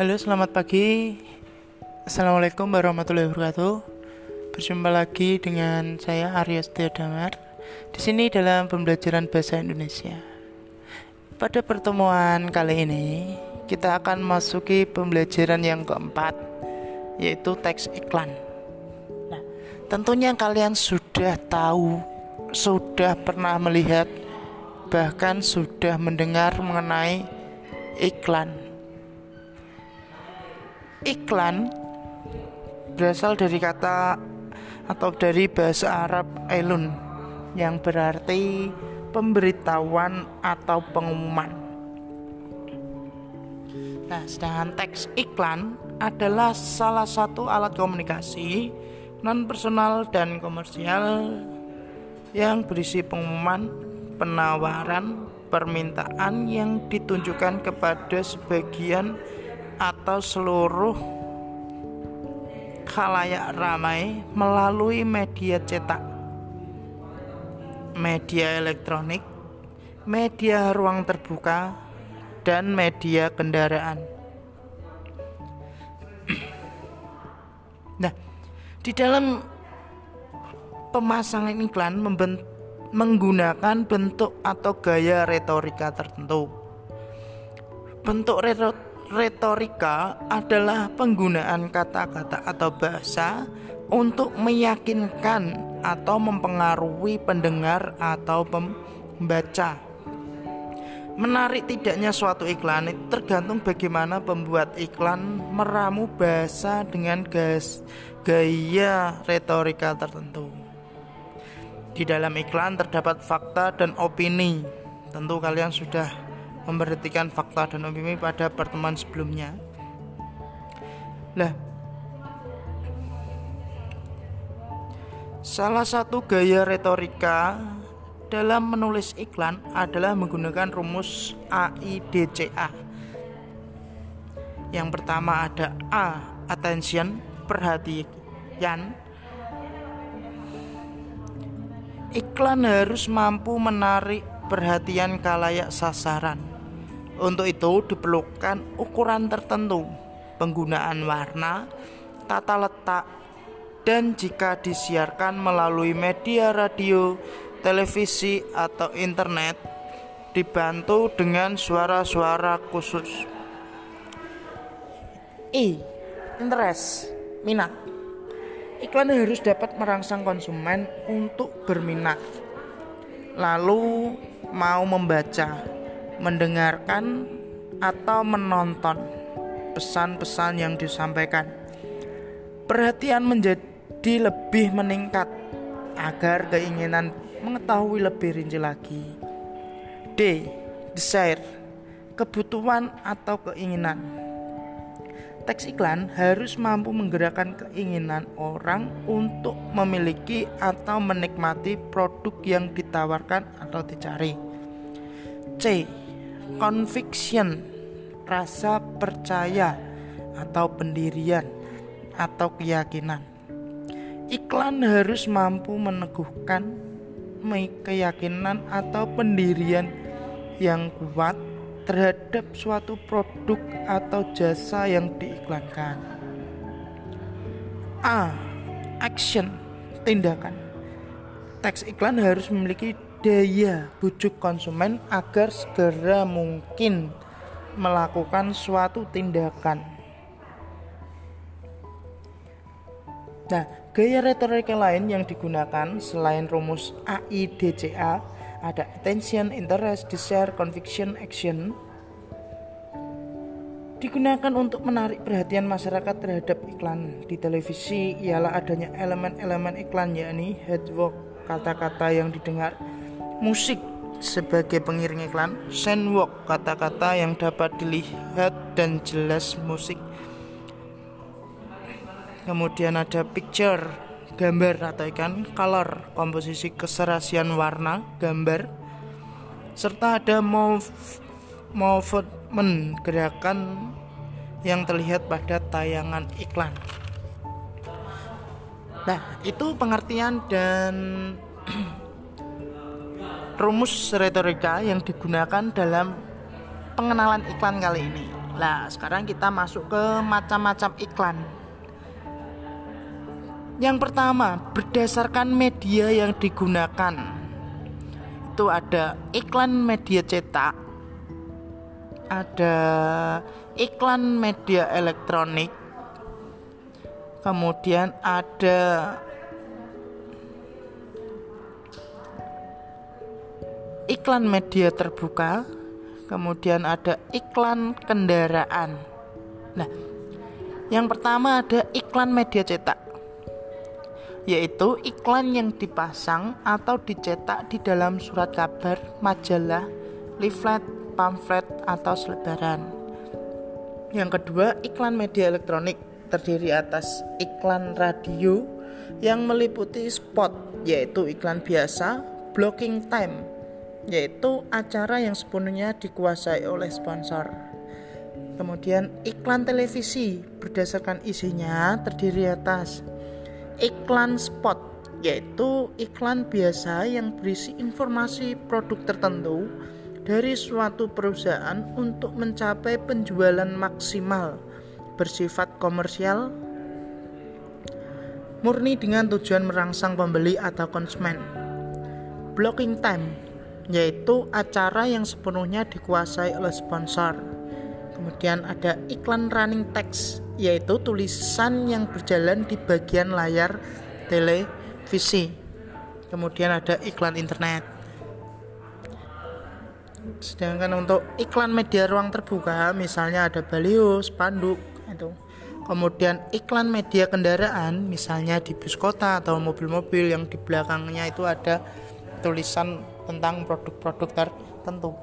Halo, selamat pagi. Assalamualaikum warahmatullahi wabarakatuh. Berjumpa lagi dengan saya Arya Setia Damar. Di sini dalam pembelajaran bahasa Indonesia. Pada pertemuan kali ini, kita akan masuki pembelajaran yang keempat, yaitu teks iklan. Nah, tentunya kalian sudah tahu, sudah pernah melihat, bahkan sudah mendengar mengenai iklan. Iklan berasal dari kata atau dari bahasa Arab elun yang berarti pemberitahuan atau pengumuman. Nah, sedangkan teks iklan adalah salah satu alat komunikasi non personal dan komersial yang berisi pengumuman, penawaran, permintaan yang ditunjukkan kepada sebagian atau seluruh khalayak ramai melalui media cetak, media elektronik, media ruang terbuka, dan media kendaraan. nah, di dalam pemasangan iklan menggunakan bentuk atau gaya retorika tertentu. Bentuk retorika adalah penggunaan kata-kata atau bahasa untuk meyakinkan atau mempengaruhi pendengar atau pembaca. Menarik tidaknya suatu iklan itu tergantung bagaimana pembuat iklan meramu bahasa dengan gas, gaya retorika tertentu. Di dalam iklan terdapat fakta dan opini. Tentu kalian sudah memperhatikan fakta dan opini pada pertemuan sebelumnya. Lah, salah satu gaya retorika dalam menulis iklan adalah menggunakan rumus AIDCA. Yang pertama ada A, attention, perhatian. Iklan harus mampu menarik perhatian kalayak sasaran. Untuk itu diperlukan ukuran tertentu, penggunaan warna, tata letak, dan jika disiarkan melalui media radio, televisi, atau internet, dibantu dengan suara-suara khusus. I. Interest, minat. Iklan harus dapat merangsang konsumen untuk berminat, lalu mau membaca, mendengarkan, atau menonton pesan-pesan yang disampaikan. Perhatian menjadi lebih meningkat agar keinginan mengetahui lebih rinci lagi. D. Desire, kebutuhan atau keinginan. Teks iklan harus mampu menggerakkan keinginan orang untuk memiliki atau menikmati produk yang ditawarkan atau dicari. C. Conviction, rasa percaya atau pendirian atau keyakinan. Iklan harus mampu meneguhkan keyakinan atau pendirian yang kuat terhadap suatu produk atau jasa yang diiklankan. A. Action, tindakan. Teks iklan harus memiliki daya bujuk konsumen agar segera mungkin melakukan suatu tindakan. Nah, gaya retorika lain yang digunakan selain rumus AIDCA ada attention, interest, desire, conviction, action digunakan untuk menarik perhatian masyarakat terhadap iklan di televisi ialah adanya elemen-elemen iklan yakni headwork kata-kata yang didengar musik. Sebagai pengiring iklan soundwork kata-kata yang dapat dilihat dan jelas musik. Kemudian ada picture gambar atau ikan color komposisi keserasian warna gambar serta ada move movement gerakan yang terlihat pada tayangan iklan. Nah itu pengertian dan rumus retorika yang digunakan dalam pengenalan iklan kali ini Nah, sekarang kita masuk ke macam-macam iklan. Yang pertama, berdasarkan media yang digunakan. Itu ada iklan media cetak, ada iklan media elektronik, kemudian ada iklan media terbuka, kemudian ada iklan kendaraan. Nah, yang pertama ada iklan media cetak yaitu iklan yang dipasang atau dicetak di dalam surat kabar, majalah, leaflet, pamflet, atau selebaran. Yang kedua, iklan media elektronik terdiri atas iklan radio yang meliputi spot, yaitu iklan biasa, blocking time, yaitu acara yang sepenuhnya dikuasai oleh sponsor. Kemudian iklan televisi berdasarkan isinya terdiri atas iklan spot yaitu iklan biasa yang berisi informasi produk tertentu dari suatu perusahaan untuk mencapai penjualan maksimal bersifat komersial murni dengan tujuan merangsang pembeli atau konsumen. Blocking time yaitu acara yang sepenuhnya dikuasai oleh sponsor. Kemudian ada iklan running text yaitu tulisan yang berjalan di bagian layar televisi. Kemudian ada iklan internet. Sedangkan untuk iklan media ruang terbuka, misalnya ada baliho, spanduk itu. Kemudian iklan media kendaraan, misalnya di bus kota atau mobil-mobil yang di belakangnya itu ada tulisan tentang produk-produk tertentu.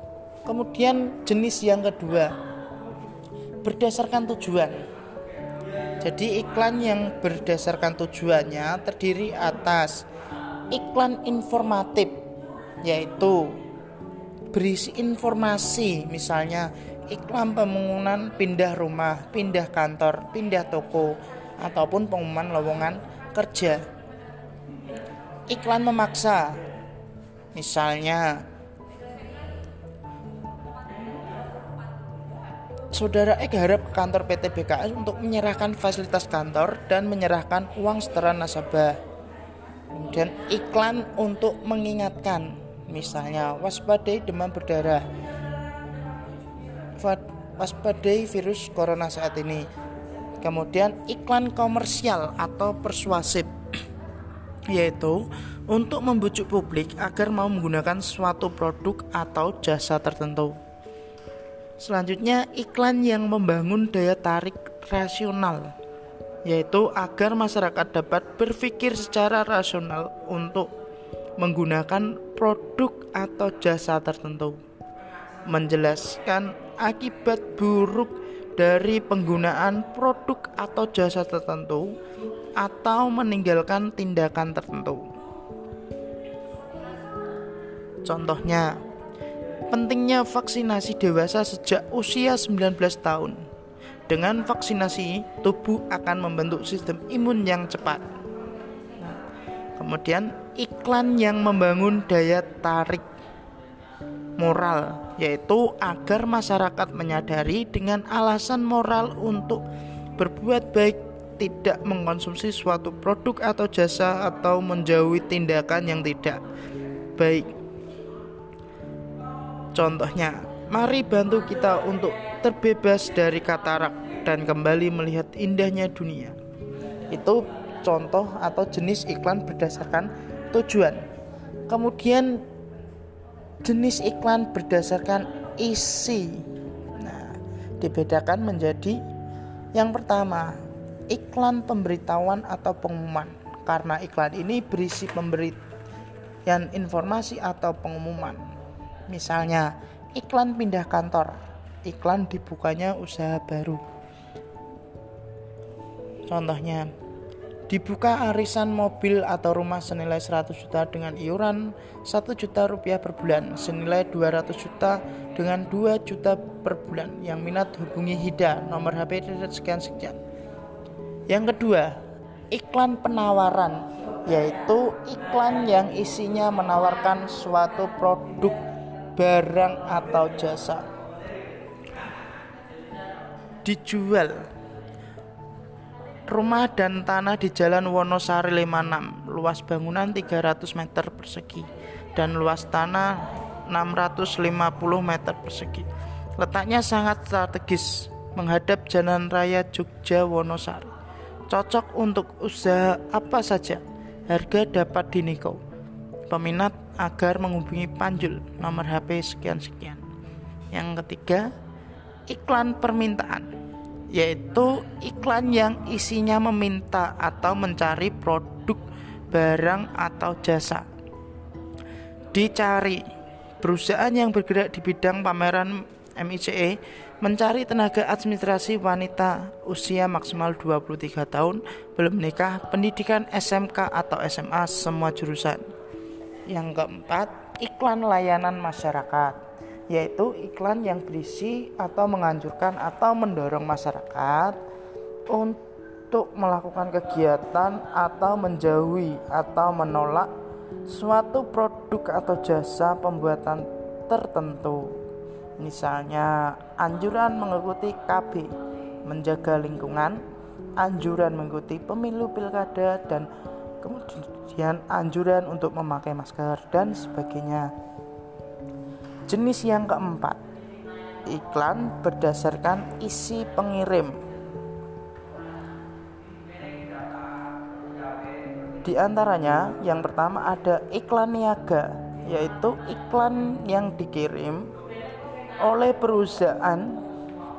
Kemudian jenis yang kedua berdasarkan tujuan. Jadi iklan yang berdasarkan tujuannya terdiri atas iklan informatif yaitu berisi informasi misalnya iklan pembangunan pindah rumah, pindah kantor, pindah toko ataupun pengumuman lowongan kerja. Iklan memaksa misalnya Saudara Ek harap kantor PT BKS untuk menyerahkan fasilitas kantor dan menyerahkan uang setoran nasabah. Kemudian iklan untuk mengingatkan, misalnya waspadai demam berdarah, waspadai virus corona saat ini. Kemudian iklan komersial atau persuasif, yaitu untuk membujuk publik agar mau menggunakan suatu produk atau jasa tertentu. Selanjutnya, iklan yang membangun daya tarik rasional, yaitu agar masyarakat dapat berpikir secara rasional untuk menggunakan produk atau jasa tertentu. Menjelaskan akibat buruk dari penggunaan produk atau jasa tertentu atau meninggalkan tindakan tertentu. Contohnya, pentingnya vaksinasi dewasa sejak usia 19 tahun. Dengan vaksinasi, tubuh akan membentuk sistem imun yang cepat. Nah, kemudian iklan yang membangun daya tarik moral yaitu agar masyarakat menyadari dengan alasan moral untuk berbuat baik tidak mengkonsumsi suatu produk atau jasa atau menjauhi tindakan yang tidak baik Contohnya, mari bantu kita untuk terbebas dari katarak dan kembali melihat indahnya dunia. Itu contoh atau jenis iklan berdasarkan tujuan. Kemudian jenis iklan berdasarkan isi. Nah, dibedakan menjadi yang pertama, iklan pemberitahuan atau pengumuman. Karena iklan ini berisi pemberian informasi atau pengumuman. Misalnya, iklan pindah kantor, iklan dibukanya usaha baru. Contohnya, dibuka arisan mobil atau rumah senilai 100 juta dengan iuran 1 juta rupiah per bulan, senilai 200 juta dengan 2 juta per bulan. Yang minat hubungi Hida, nomor HP sekian sekian. Yang kedua, iklan penawaran yaitu iklan yang isinya menawarkan suatu produk barang atau jasa. dijual. Rumah dan tanah di Jalan Wonosari 56 luas bangunan 300 meter persegi dan luas tanah 650 meter persegi. Letaknya sangat strategis menghadap Jalan Raya Jogja Wonosari. Cocok untuk usaha apa saja harga dapat dinikau peminat agar menghubungi Panjul nomor HP sekian-sekian yang ketiga iklan permintaan yaitu iklan yang isinya meminta atau mencari produk, barang atau jasa. Dicari perusahaan yang bergerak di bidang pameran MICE mencari tenaga administrasi wanita usia maksimal 23 tahun, belum menikah, pendidikan SMK atau SMA semua jurusan. Yang keempat, iklan layanan masyarakat yaitu iklan yang berisi atau menganjurkan atau mendorong masyarakat untuk melakukan kegiatan atau menjauhi atau menolak suatu produk atau jasa pembuatan tertentu. Misalnya, anjuran mengikuti KB, menjaga lingkungan, anjuran mengikuti pemilu pilkada dan kemudian anjuran untuk memakai masker dan sebagainya. Jenis yang keempat, iklan berdasarkan isi pengirim. Di antaranya, yang pertama ada iklan niaga, yaitu iklan yang dikirim oleh perusahaan,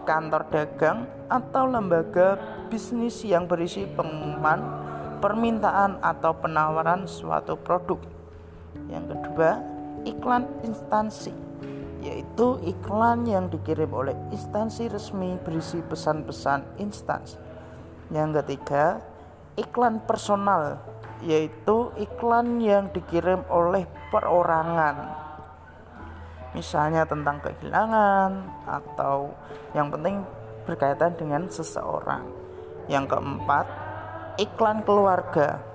kantor dagang, atau lembaga bisnis yang berisi pengumuman, permintaan, atau penawaran suatu produk. Yang kedua, iklan instansi yaitu iklan yang dikirim oleh instansi resmi berisi pesan-pesan instansi. Yang ketiga, iklan personal, yaitu iklan yang dikirim oleh perorangan. Misalnya tentang kehilangan atau yang penting berkaitan dengan seseorang. Yang keempat, iklan keluarga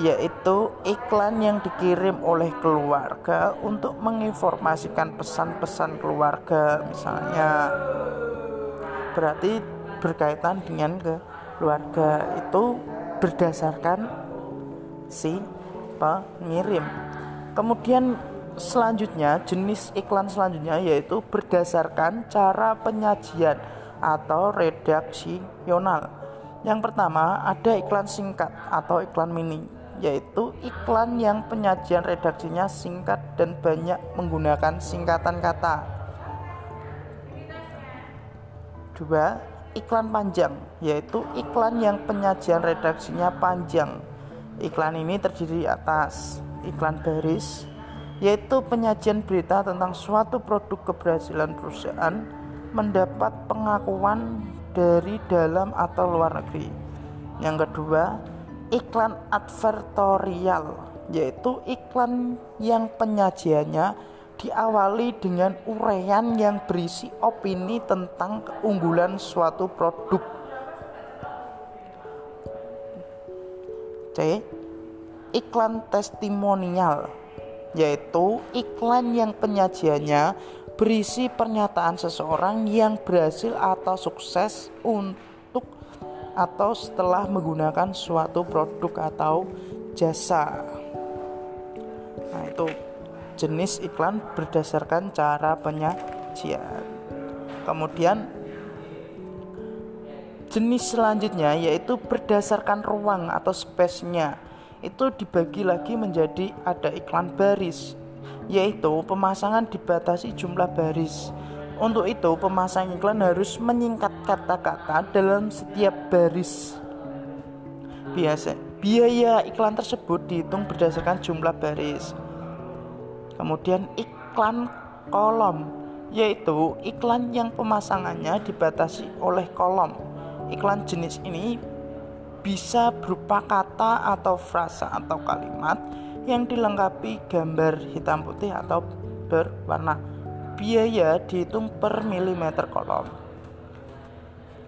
yaitu iklan yang dikirim oleh keluarga untuk menginformasikan pesan-pesan keluarga misalnya. Berarti berkaitan dengan keluarga itu berdasarkan si pengirim. Kemudian selanjutnya jenis iklan selanjutnya yaitu berdasarkan cara penyajian atau redaksional yang pertama ada iklan singkat atau iklan mini yaitu iklan yang penyajian redaksinya singkat dan banyak menggunakan singkatan kata. Dua, iklan panjang, yaitu iklan yang penyajian redaksinya panjang. Iklan ini terdiri atas iklan baris, yaitu penyajian berita tentang suatu produk keberhasilan perusahaan mendapat pengakuan dari dalam atau luar negeri. Yang kedua, iklan advertorial yaitu iklan yang penyajiannya diawali dengan uraian yang berisi opini tentang keunggulan suatu produk. C. Iklan testimonial yaitu iklan yang penyajiannya berisi pernyataan seseorang yang berhasil atau sukses untuk atau setelah menggunakan suatu produk atau jasa. Nah, itu jenis iklan berdasarkan cara penyajian. Kemudian jenis selanjutnya yaitu berdasarkan ruang atau space-nya. Itu dibagi lagi menjadi ada iklan baris, yaitu pemasangan dibatasi jumlah baris untuk itu, pemasang iklan harus menyingkat kata-kata dalam setiap baris. Biasa, biaya iklan tersebut dihitung berdasarkan jumlah baris. Kemudian iklan kolom, yaitu iklan yang pemasangannya dibatasi oleh kolom. Iklan jenis ini bisa berupa kata atau frasa atau kalimat yang dilengkapi gambar hitam putih atau berwarna biaya dihitung per milimeter kolom.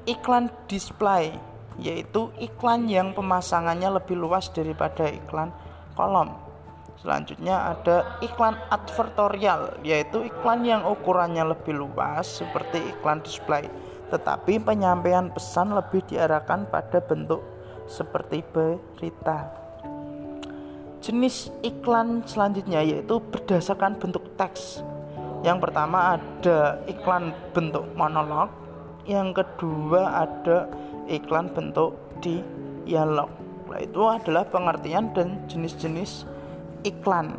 Iklan display yaitu iklan yang pemasangannya lebih luas daripada iklan kolom. Selanjutnya ada iklan advertorial yaitu iklan yang ukurannya lebih luas seperti iklan display tetapi penyampaian pesan lebih diarahkan pada bentuk seperti berita. Jenis iklan selanjutnya yaitu berdasarkan bentuk teks. Yang pertama ada iklan bentuk monolog, yang kedua ada iklan bentuk dialog. Nah, itu adalah pengertian dan jenis-jenis iklan.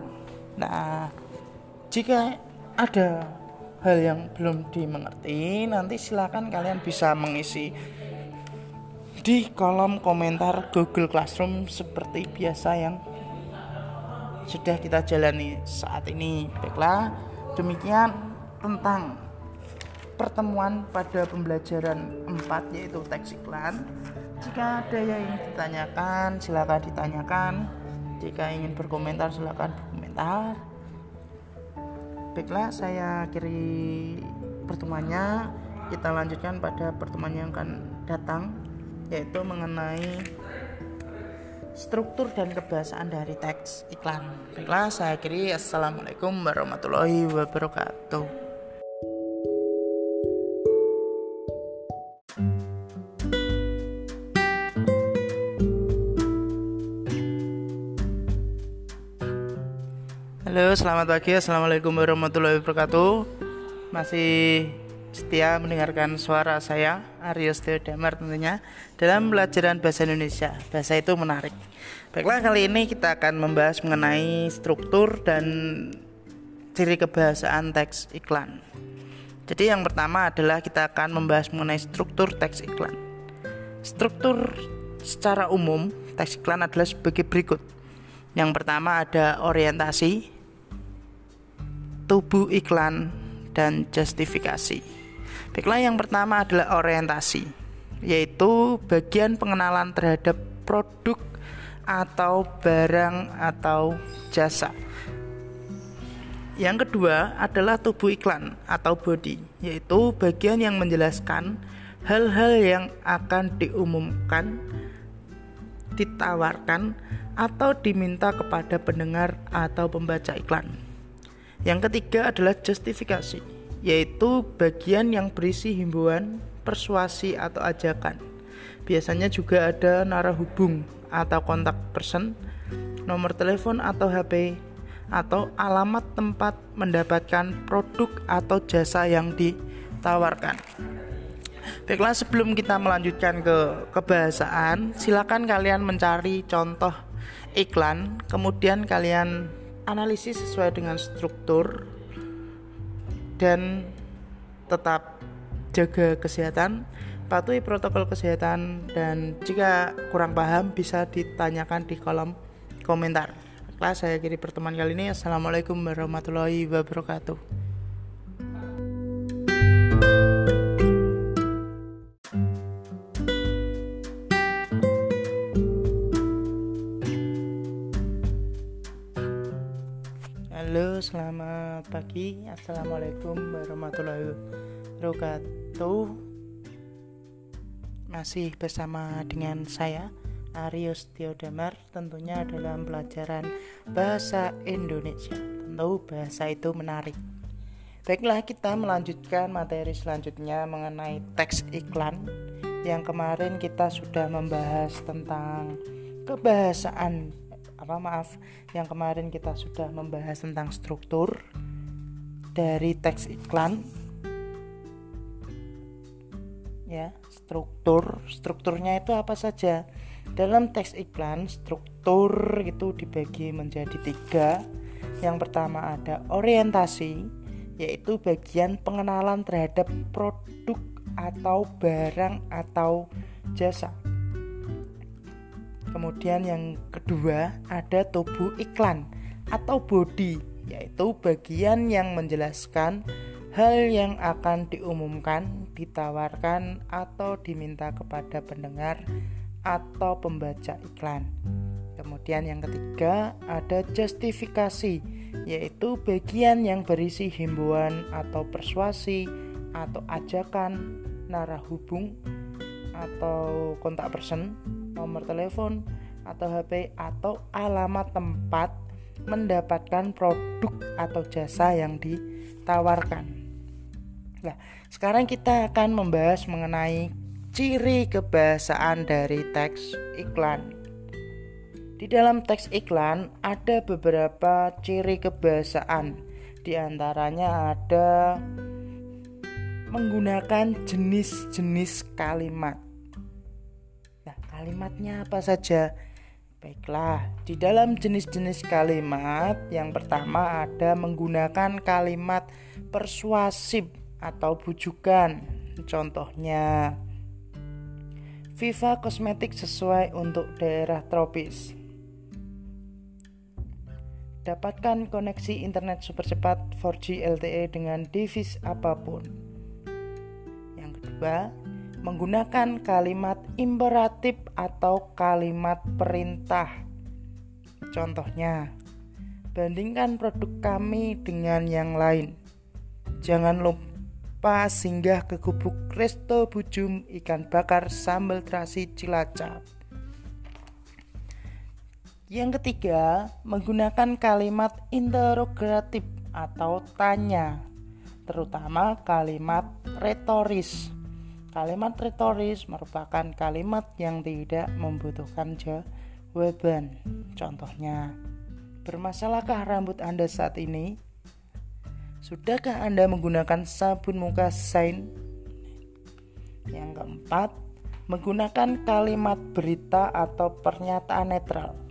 Nah, jika ada hal yang belum dimengerti, nanti silakan kalian bisa mengisi di kolom komentar Google Classroom seperti biasa yang sudah kita jalani saat ini. Baiklah, demikian tentang pertemuan pada pembelajaran 4 yaitu teks iklan. Jika ada yang ingin ditanyakan, silakan ditanyakan. Jika ingin berkomentar, silakan berkomentar baiklah saya akhiri pertemuannya kita lanjutkan pada pertemuan yang akan datang yaitu mengenai struktur dan kebahasaan dari teks iklan baiklah saya akhiri assalamualaikum warahmatullahi wabarakatuh Halo, selamat pagi. Assalamualaikum warahmatullahi wabarakatuh. Masih setia mendengarkan suara saya, Aryo Damar tentunya, dalam pelajaran bahasa Indonesia. Bahasa itu menarik. Baiklah, kali ini kita akan membahas mengenai struktur dan ciri kebahasaan teks iklan. Jadi yang pertama adalah kita akan membahas mengenai struktur teks iklan. Struktur secara umum teks iklan adalah sebagai berikut. Yang pertama ada orientasi, tubuh iklan, dan justifikasi. Baiklah, yang pertama adalah orientasi, yaitu bagian pengenalan terhadap produk atau barang atau jasa. Yang kedua adalah tubuh iklan atau body, yaitu bagian yang menjelaskan hal-hal yang akan diumumkan, ditawarkan, atau diminta kepada pendengar atau pembaca iklan. Yang ketiga adalah justifikasi, yaitu bagian yang berisi himbauan, persuasi atau ajakan. Biasanya juga ada narah hubung atau kontak person, nomor telepon atau HP, atau alamat tempat mendapatkan produk atau jasa yang ditawarkan. Baiklah sebelum kita melanjutkan ke kebahasaan, silakan kalian mencari contoh iklan, kemudian kalian analisis sesuai dengan struktur dan tetap jaga kesehatan, patuhi protokol kesehatan dan jika kurang paham bisa ditanyakan di kolom komentar. Kelas saya kiri pertemuan kali ini. Assalamualaikum warahmatullahi wabarakatuh. Pagi. Assalamualaikum warahmatullahi wabarakatuh. Masih bersama dengan saya Arius Theodamar tentunya dalam pelajaran bahasa Indonesia. Tentu bahasa itu menarik. Baiklah, kita melanjutkan materi selanjutnya mengenai teks iklan. Yang kemarin kita sudah membahas tentang kebahasaan apa maaf yang kemarin kita sudah membahas tentang struktur dari teks iklan. Ya struktur. Strukturnya itu apa saja? Dalam teks iklan struktur itu dibagi menjadi tiga. Yang pertama ada orientasi yaitu bagian pengenalan terhadap produk atau barang atau jasa. Kemudian yang kedua ada tubuh iklan atau body yaitu bagian yang menjelaskan hal yang akan diumumkan, ditawarkan atau diminta kepada pendengar atau pembaca iklan. Kemudian yang ketiga ada justifikasi yaitu bagian yang berisi himbauan atau persuasi atau ajakan, narah hubung atau kontak person nomor telepon atau HP atau alamat tempat mendapatkan produk atau jasa yang ditawarkan. Nah, sekarang kita akan membahas mengenai ciri kebahasaan dari teks iklan. Di dalam teks iklan ada beberapa ciri kebahasaan. Di antaranya ada menggunakan jenis-jenis kalimat. Nah, kalimatnya apa saja? Baiklah, di dalam jenis-jenis kalimat yang pertama ada menggunakan kalimat persuasif atau bujukan. Contohnya, Viva kosmetik sesuai untuk daerah tropis. Dapatkan koneksi internet super cepat 4G LTE dengan device apa pun kedua, menggunakan kalimat imperatif atau kalimat perintah. Contohnya, bandingkan produk kami dengan yang lain. Jangan lupa singgah ke gubuk Resto Bujum ikan bakar sambal terasi Cilacap. Yang ketiga, menggunakan kalimat interrogatif atau tanya, terutama kalimat retoris. Kalimat retoris merupakan kalimat yang tidak membutuhkan jawaban. Contohnya, bermasalahkah rambut Anda saat ini? Sudahkah Anda menggunakan sabun muka Sain? Yang keempat, menggunakan kalimat berita atau pernyataan netral.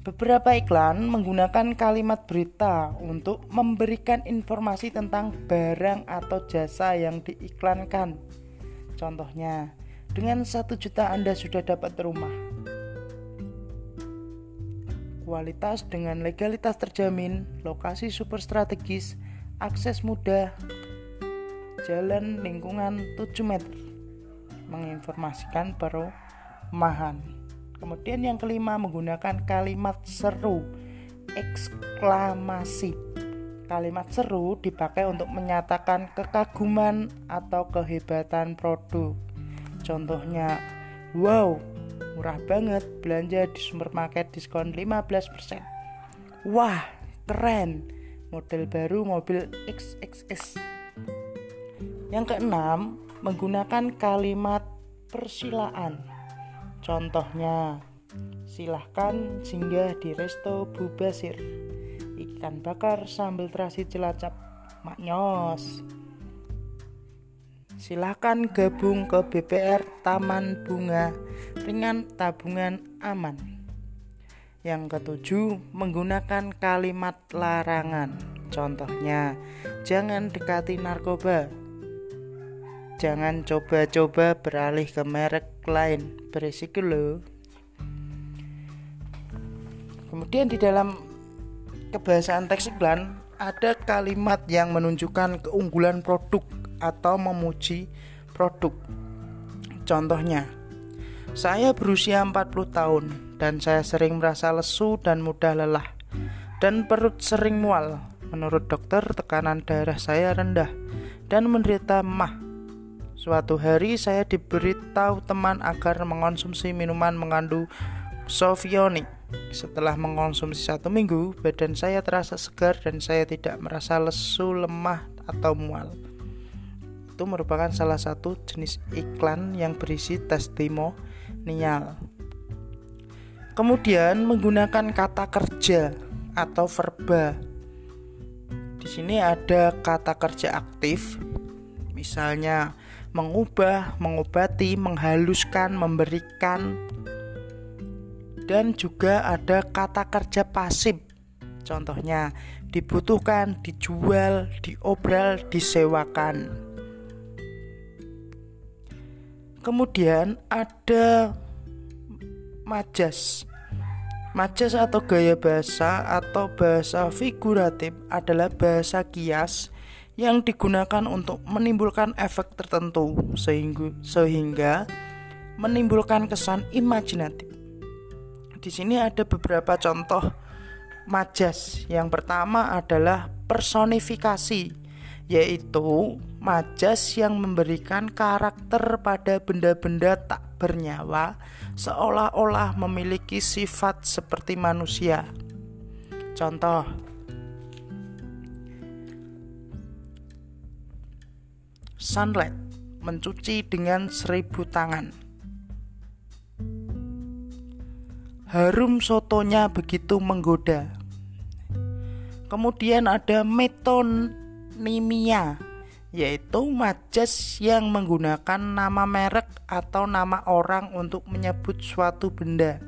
Beberapa iklan menggunakan kalimat berita untuk memberikan informasi tentang barang atau jasa yang diiklankan. Contohnya, dengan satu juta Anda sudah dapat rumah. Kualitas dengan legalitas terjamin, lokasi super strategis, akses mudah, jalan lingkungan 7 meter, menginformasikan perumahan. Kemudian yang kelima menggunakan kalimat seru eksklamasi. Kalimat seru dipakai untuk menyatakan kekaguman atau kehebatan produk. Contohnya, wow, murah banget belanja di supermarket diskon 15%. Wah, keren. Model baru mobil XXS. Yang keenam, menggunakan kalimat persilaan Contohnya, silahkan singgah di Resto Bubasir Ikan bakar sambal terasi Cilacap Maknyos. Silahkan gabung ke BPR Taman Bunga Ringan Tabungan Aman. Yang ketujuh, menggunakan kalimat larangan. Contohnya, jangan dekati narkoba Jangan coba-coba beralih ke merek lain, berisiko loh. Kemudian di dalam kebahasaan teks iklan ada kalimat yang menunjukkan keunggulan produk atau memuji produk. Contohnya, saya berusia 40 tahun dan saya sering merasa lesu dan mudah lelah dan perut sering mual. Menurut dokter, tekanan darah saya rendah dan menderita mah Suatu hari saya diberitahu teman agar mengonsumsi minuman mengandung sofionik. Setelah mengonsumsi satu minggu, badan saya terasa segar dan saya tidak merasa lesu, lemah, atau mual. Itu merupakan salah satu jenis iklan yang berisi testimonial. Kemudian menggunakan kata kerja atau verba. Di sini ada kata kerja aktif, misalnya mengubah, mengobati, menghaluskan, memberikan, dan juga ada kata kerja pasif. Contohnya, dibutuhkan, dijual, diobral, disewakan. Kemudian ada majas. Majas atau gaya bahasa atau bahasa figuratif adalah bahasa kias yang digunakan untuk menimbulkan efek tertentu sehingga sehingga menimbulkan kesan imajinatif. Di sini ada beberapa contoh majas. Yang pertama adalah personifikasi, yaitu majas yang memberikan karakter pada benda-benda tak bernyawa seolah-olah memiliki sifat seperti manusia. Contoh sunlight, mencuci dengan seribu tangan. Harum sotonya begitu menggoda. Kemudian ada metonimia, yaitu majas yang menggunakan nama merek atau nama orang untuk menyebut suatu benda.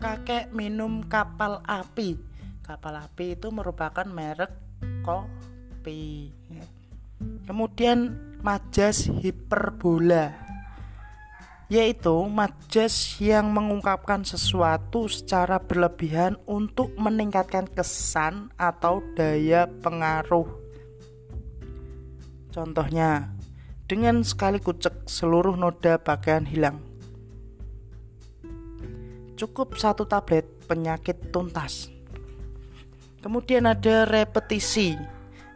Kakek minum kapal api. Kapal api itu merupakan merek kemudian majas hiperbola yaitu majas yang mengungkapkan sesuatu secara berlebihan untuk meningkatkan kesan atau daya pengaruh. Contohnya dengan sekali kucek seluruh noda pakaian hilang. Cukup satu tablet penyakit tuntas. Kemudian ada repetisi,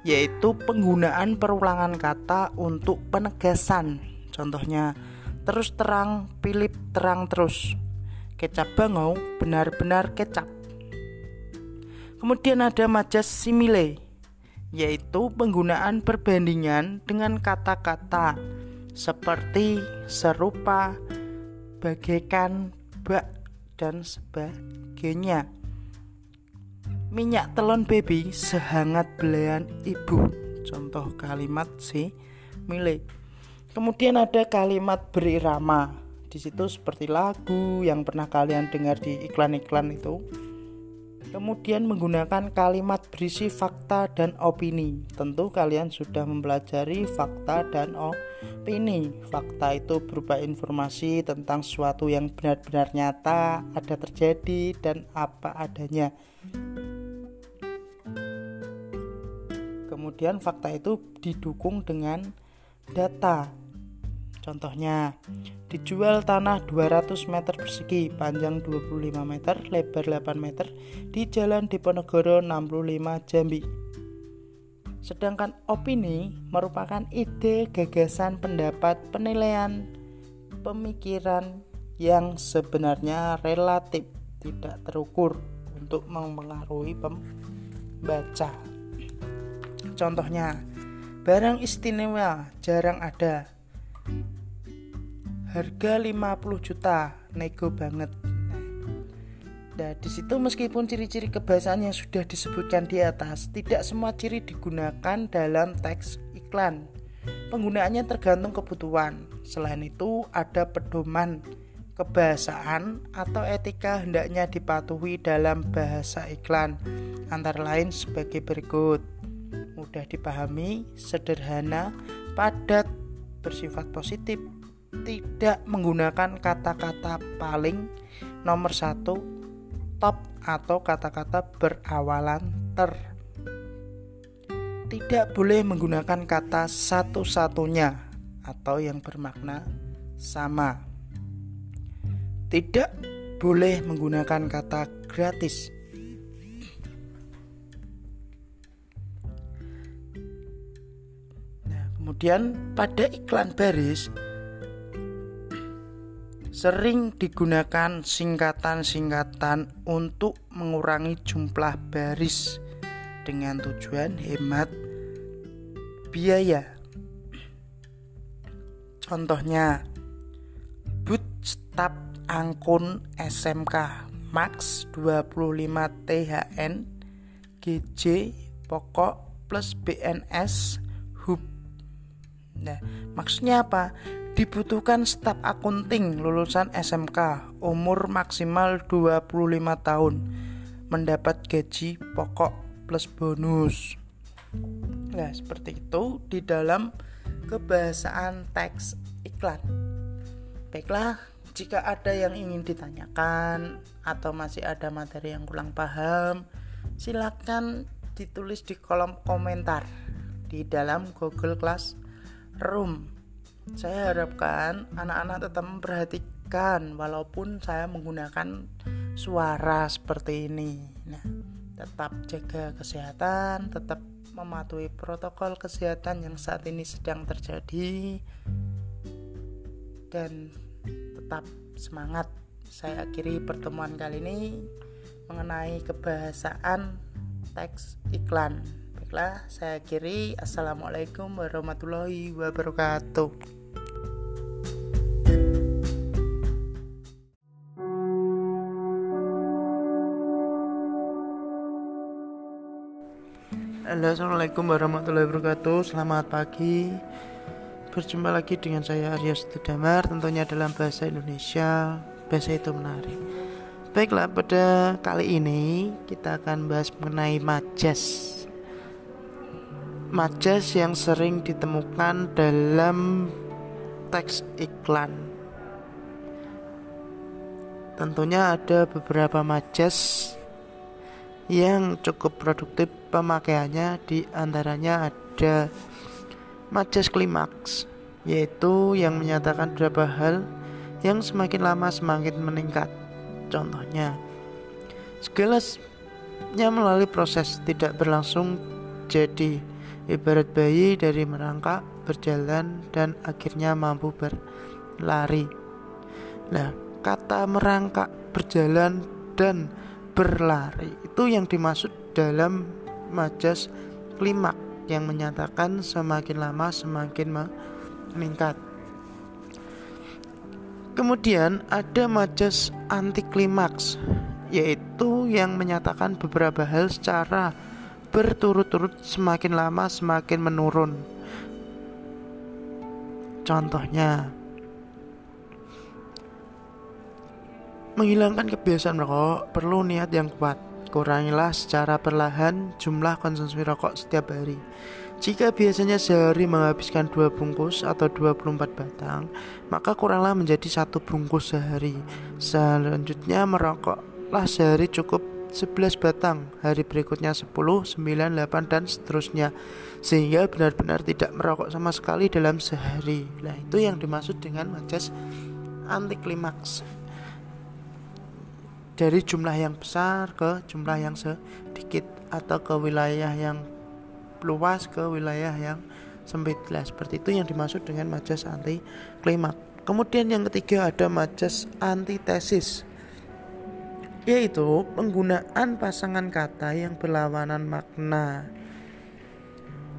yaitu penggunaan perulangan kata untuk penegasan. Contohnya, terus terang, Philip terang terus. Kecap bangau benar-benar kecap. Kemudian ada majas simile, yaitu penggunaan perbandingan dengan kata-kata seperti serupa, bagaikan, bak, dan sebagainya minyak telon baby sehangat belayan ibu. Contoh kalimat si milik. Kemudian ada kalimat berirama. Di situ seperti lagu yang pernah kalian dengar di iklan-iklan itu. Kemudian menggunakan kalimat berisi fakta dan opini. Tentu kalian sudah mempelajari fakta dan opini. Fakta itu berupa informasi tentang sesuatu yang benar-benar nyata ada terjadi dan apa adanya kemudian fakta itu didukung dengan data Contohnya, dijual tanah 200 meter persegi, panjang 25 meter, lebar 8 meter di Jalan Diponegoro 65 Jambi. Sedangkan opini merupakan ide, gagasan, pendapat, penilaian, pemikiran yang sebenarnya relatif, tidak terukur untuk mempengaruhi pembaca. Contohnya, barang istimewa jarang ada. Harga 50 juta, nego banget. Nah, di situ meskipun ciri-ciri kebahasaan yang sudah disebutkan di atas, tidak semua ciri digunakan dalam teks iklan. Penggunaannya tergantung kebutuhan. Selain itu, ada pedoman kebahasaan atau etika hendaknya dipatuhi dalam bahasa iklan, antara lain sebagai berikut mudah dipahami, sederhana, padat, bersifat positif, tidak menggunakan kata-kata paling, nomor satu, top atau kata-kata berawalan ter. Tidak boleh menggunakan kata satu-satunya atau yang bermakna sama. Tidak boleh menggunakan kata gratis Kemudian pada iklan baris sering digunakan singkatan-singkatan untuk mengurangi jumlah baris dengan tujuan hemat biaya. Contohnya bootstrap angkun SMK Max 25 THN GJ pokok plus BNS Nah, maksudnya apa? Dibutuhkan staf akunting lulusan SMK umur maksimal 25 tahun mendapat gaji pokok plus bonus. Nah, seperti itu di dalam kebahasaan teks iklan. Baiklah, jika ada yang ingin ditanyakan atau masih ada materi yang kurang paham, silakan ditulis di kolom komentar di dalam Google Class room. Saya harapkan anak-anak tetap memperhatikan walaupun saya menggunakan suara seperti ini. Nah, tetap jaga kesehatan, tetap mematuhi protokol kesehatan yang saat ini sedang terjadi dan tetap semangat. Saya akhiri pertemuan kali ini mengenai kebahasaan teks iklan. Baiklah, saya akhiri. Assalamualaikum warahmatullahi wabarakatuh. Halo, assalamualaikum warahmatullahi wabarakatuh. Selamat pagi. Berjumpa lagi dengan saya Arya Damar, tentunya dalam bahasa Indonesia. Bahasa itu menarik. Baiklah, pada kali ini kita akan bahas mengenai majas majas yang sering ditemukan dalam teks iklan. Tentunya ada beberapa majas yang cukup produktif pemakaiannya di antaranya ada majas klimaks yaitu yang menyatakan beberapa hal yang semakin lama semakin meningkat. Contohnya, segelasnya melalui proses tidak berlangsung jadi ibarat bayi dari merangkak, berjalan, dan akhirnya mampu berlari. Nah, kata merangkak, berjalan, dan berlari itu yang dimaksud dalam majas klimak yang menyatakan semakin lama semakin meningkat. Kemudian ada majas anti klimaks yaitu yang menyatakan beberapa hal secara berturut-turut semakin lama semakin menurun. Contohnya, menghilangkan kebiasaan merokok perlu niat yang kuat. Kurangilah secara perlahan jumlah konsumsi rokok setiap hari. Jika biasanya sehari menghabiskan dua bungkus atau 24 batang, maka kuranglah menjadi satu bungkus sehari. Selanjutnya merokoklah sehari cukup 11 batang, hari berikutnya 10, 9, 8 dan seterusnya sehingga benar-benar tidak merokok sama sekali dalam sehari. Nah, itu yang dimaksud dengan majas anti klimaks. Dari jumlah yang besar ke jumlah yang sedikit atau ke wilayah yang luas ke wilayah yang sempit. Nah, seperti itu yang dimaksud dengan majas anti klimaks. Kemudian yang ketiga ada majas antitesis yaitu penggunaan pasangan kata yang berlawanan makna.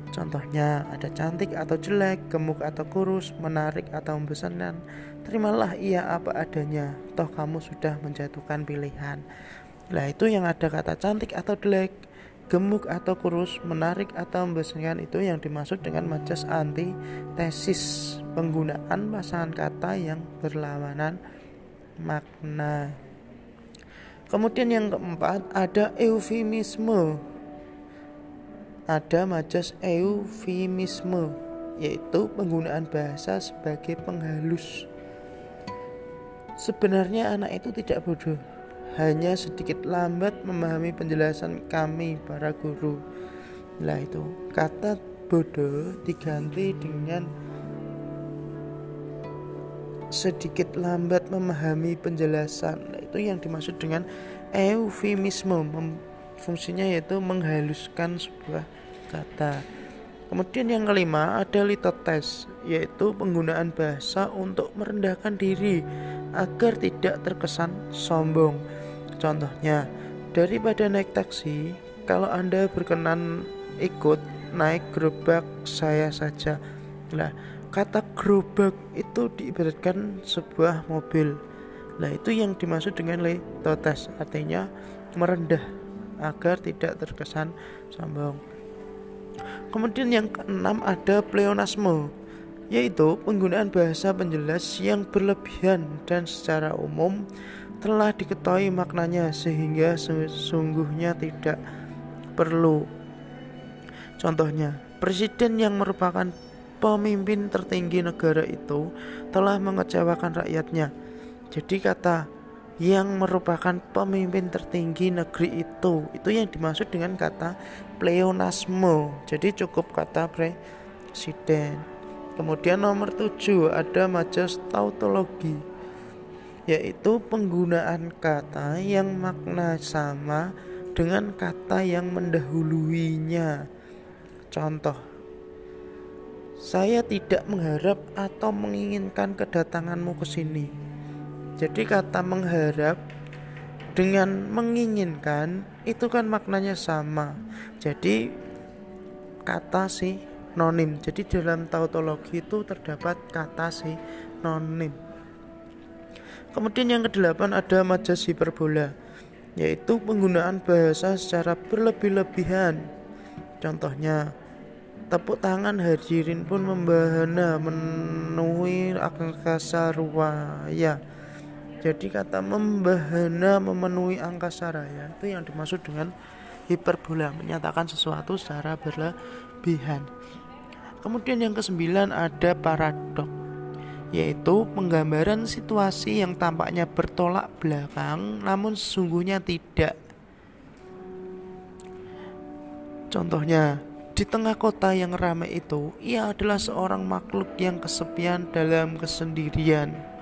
Contohnya ada cantik atau jelek, gemuk atau kurus, menarik atau membosankan. Terimalah ia apa adanya, toh kamu sudah menjatuhkan pilihan. Nah itu yang ada kata cantik atau jelek, gemuk atau kurus, menarik atau membosankan itu yang dimaksud dengan majas anti tesis penggunaan pasangan kata yang berlawanan makna. Kemudian yang keempat ada eufemisme. Ada majas eufemisme yaitu penggunaan bahasa sebagai penghalus. Sebenarnya anak itu tidak bodoh, hanya sedikit lambat memahami penjelasan kami para guru. Lah itu, kata bodoh diganti dengan sedikit lambat memahami penjelasan nah, itu yang dimaksud dengan eufemisme. Fungsinya yaitu menghaluskan sebuah kata. Kemudian yang kelima ada litotes yaitu penggunaan bahasa untuk merendahkan diri agar tidak terkesan sombong. Contohnya daripada naik taksi kalau anda berkenan ikut naik gerobak saya saja. Lah kata gerobak itu diibaratkan sebuah mobil Nah itu yang dimaksud dengan letotes artinya merendah agar tidak terkesan sombong kemudian yang keenam ada pleonasme yaitu penggunaan bahasa penjelas yang berlebihan dan secara umum telah diketahui maknanya sehingga sesungguhnya tidak perlu contohnya presiden yang merupakan pemimpin tertinggi negara itu telah mengecewakan rakyatnya. Jadi kata yang merupakan pemimpin tertinggi negeri itu itu yang dimaksud dengan kata pleonasme. Jadi cukup kata presiden. Kemudian nomor tujuh ada majas tautologi yaitu penggunaan kata yang makna sama dengan kata yang mendahuluinya. Contoh saya tidak mengharap atau menginginkan kedatanganmu ke sini. Jadi kata mengharap dengan menginginkan itu kan maknanya sama. Jadi kata sinonim. Jadi dalam tautologi itu terdapat kata sinonim. Kemudian yang kedelapan ada majas hiperbola, yaitu penggunaan bahasa secara berlebih-lebihan. Contohnya, tepuk tangan hadirin pun membahana memenuhi angkasa ruaya. Jadi kata membahana memenuhi angkasa raya itu yang dimaksud dengan hiperbola menyatakan sesuatu secara berlebihan. Kemudian yang kesembilan ada paradok yaitu penggambaran situasi yang tampaknya bertolak belakang namun sesungguhnya tidak. Contohnya, di tengah kota yang ramai itu, ia adalah seorang makhluk yang kesepian dalam kesendirian.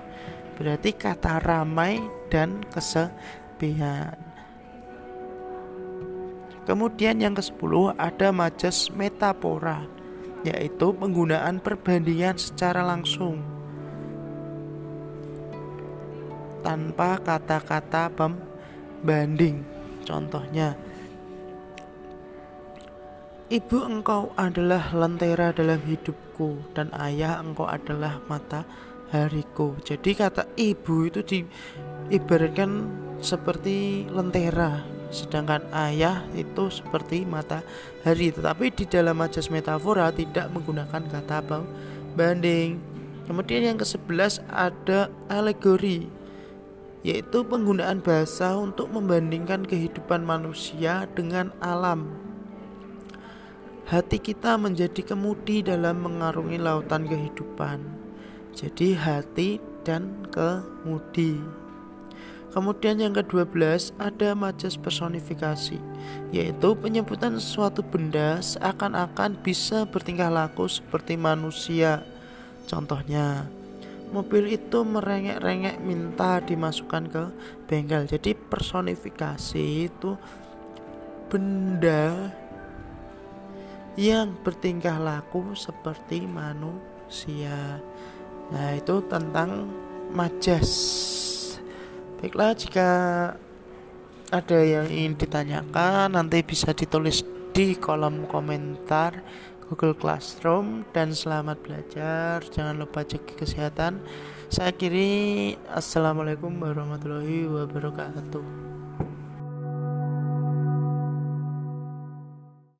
Berarti kata ramai dan kesepian. Kemudian yang ke-10 ada majas metapora, yaitu penggunaan perbandingan secara langsung tanpa kata-kata pembanding. Contohnya, Ibu engkau adalah lentera dalam hidupku dan ayah engkau adalah mata hariku. Jadi kata ibu itu diibaratkan seperti lentera sedangkan ayah itu seperti matahari. Tetapi di dalam majas metafora tidak menggunakan kata banding. Kemudian yang ke-11 ada alegori yaitu penggunaan bahasa untuk membandingkan kehidupan manusia dengan alam. Hati kita menjadi kemudi dalam mengarungi lautan kehidupan jadi hati dan kemudi. Kemudian yang ke-12 ada majas personifikasi Yaitu penyebutan suatu benda seakan-akan bisa bertingkah laku seperti manusia. Contohnya Mobil itu merengek-rengek minta dimasukkan ke bengkel. Jadi personifikasi itu benda yang bertingkah laku seperti manusia Nah itu tentang majas Baiklah, jika ada yang ingin ditanyakan, nanti bisa ditulis di kolom komentar Google Classroom dan selamat belajar. Jangan lupa jaga kesehatan. Saya kiri, Assalamualaikum warahmatullahi wabarakatuh.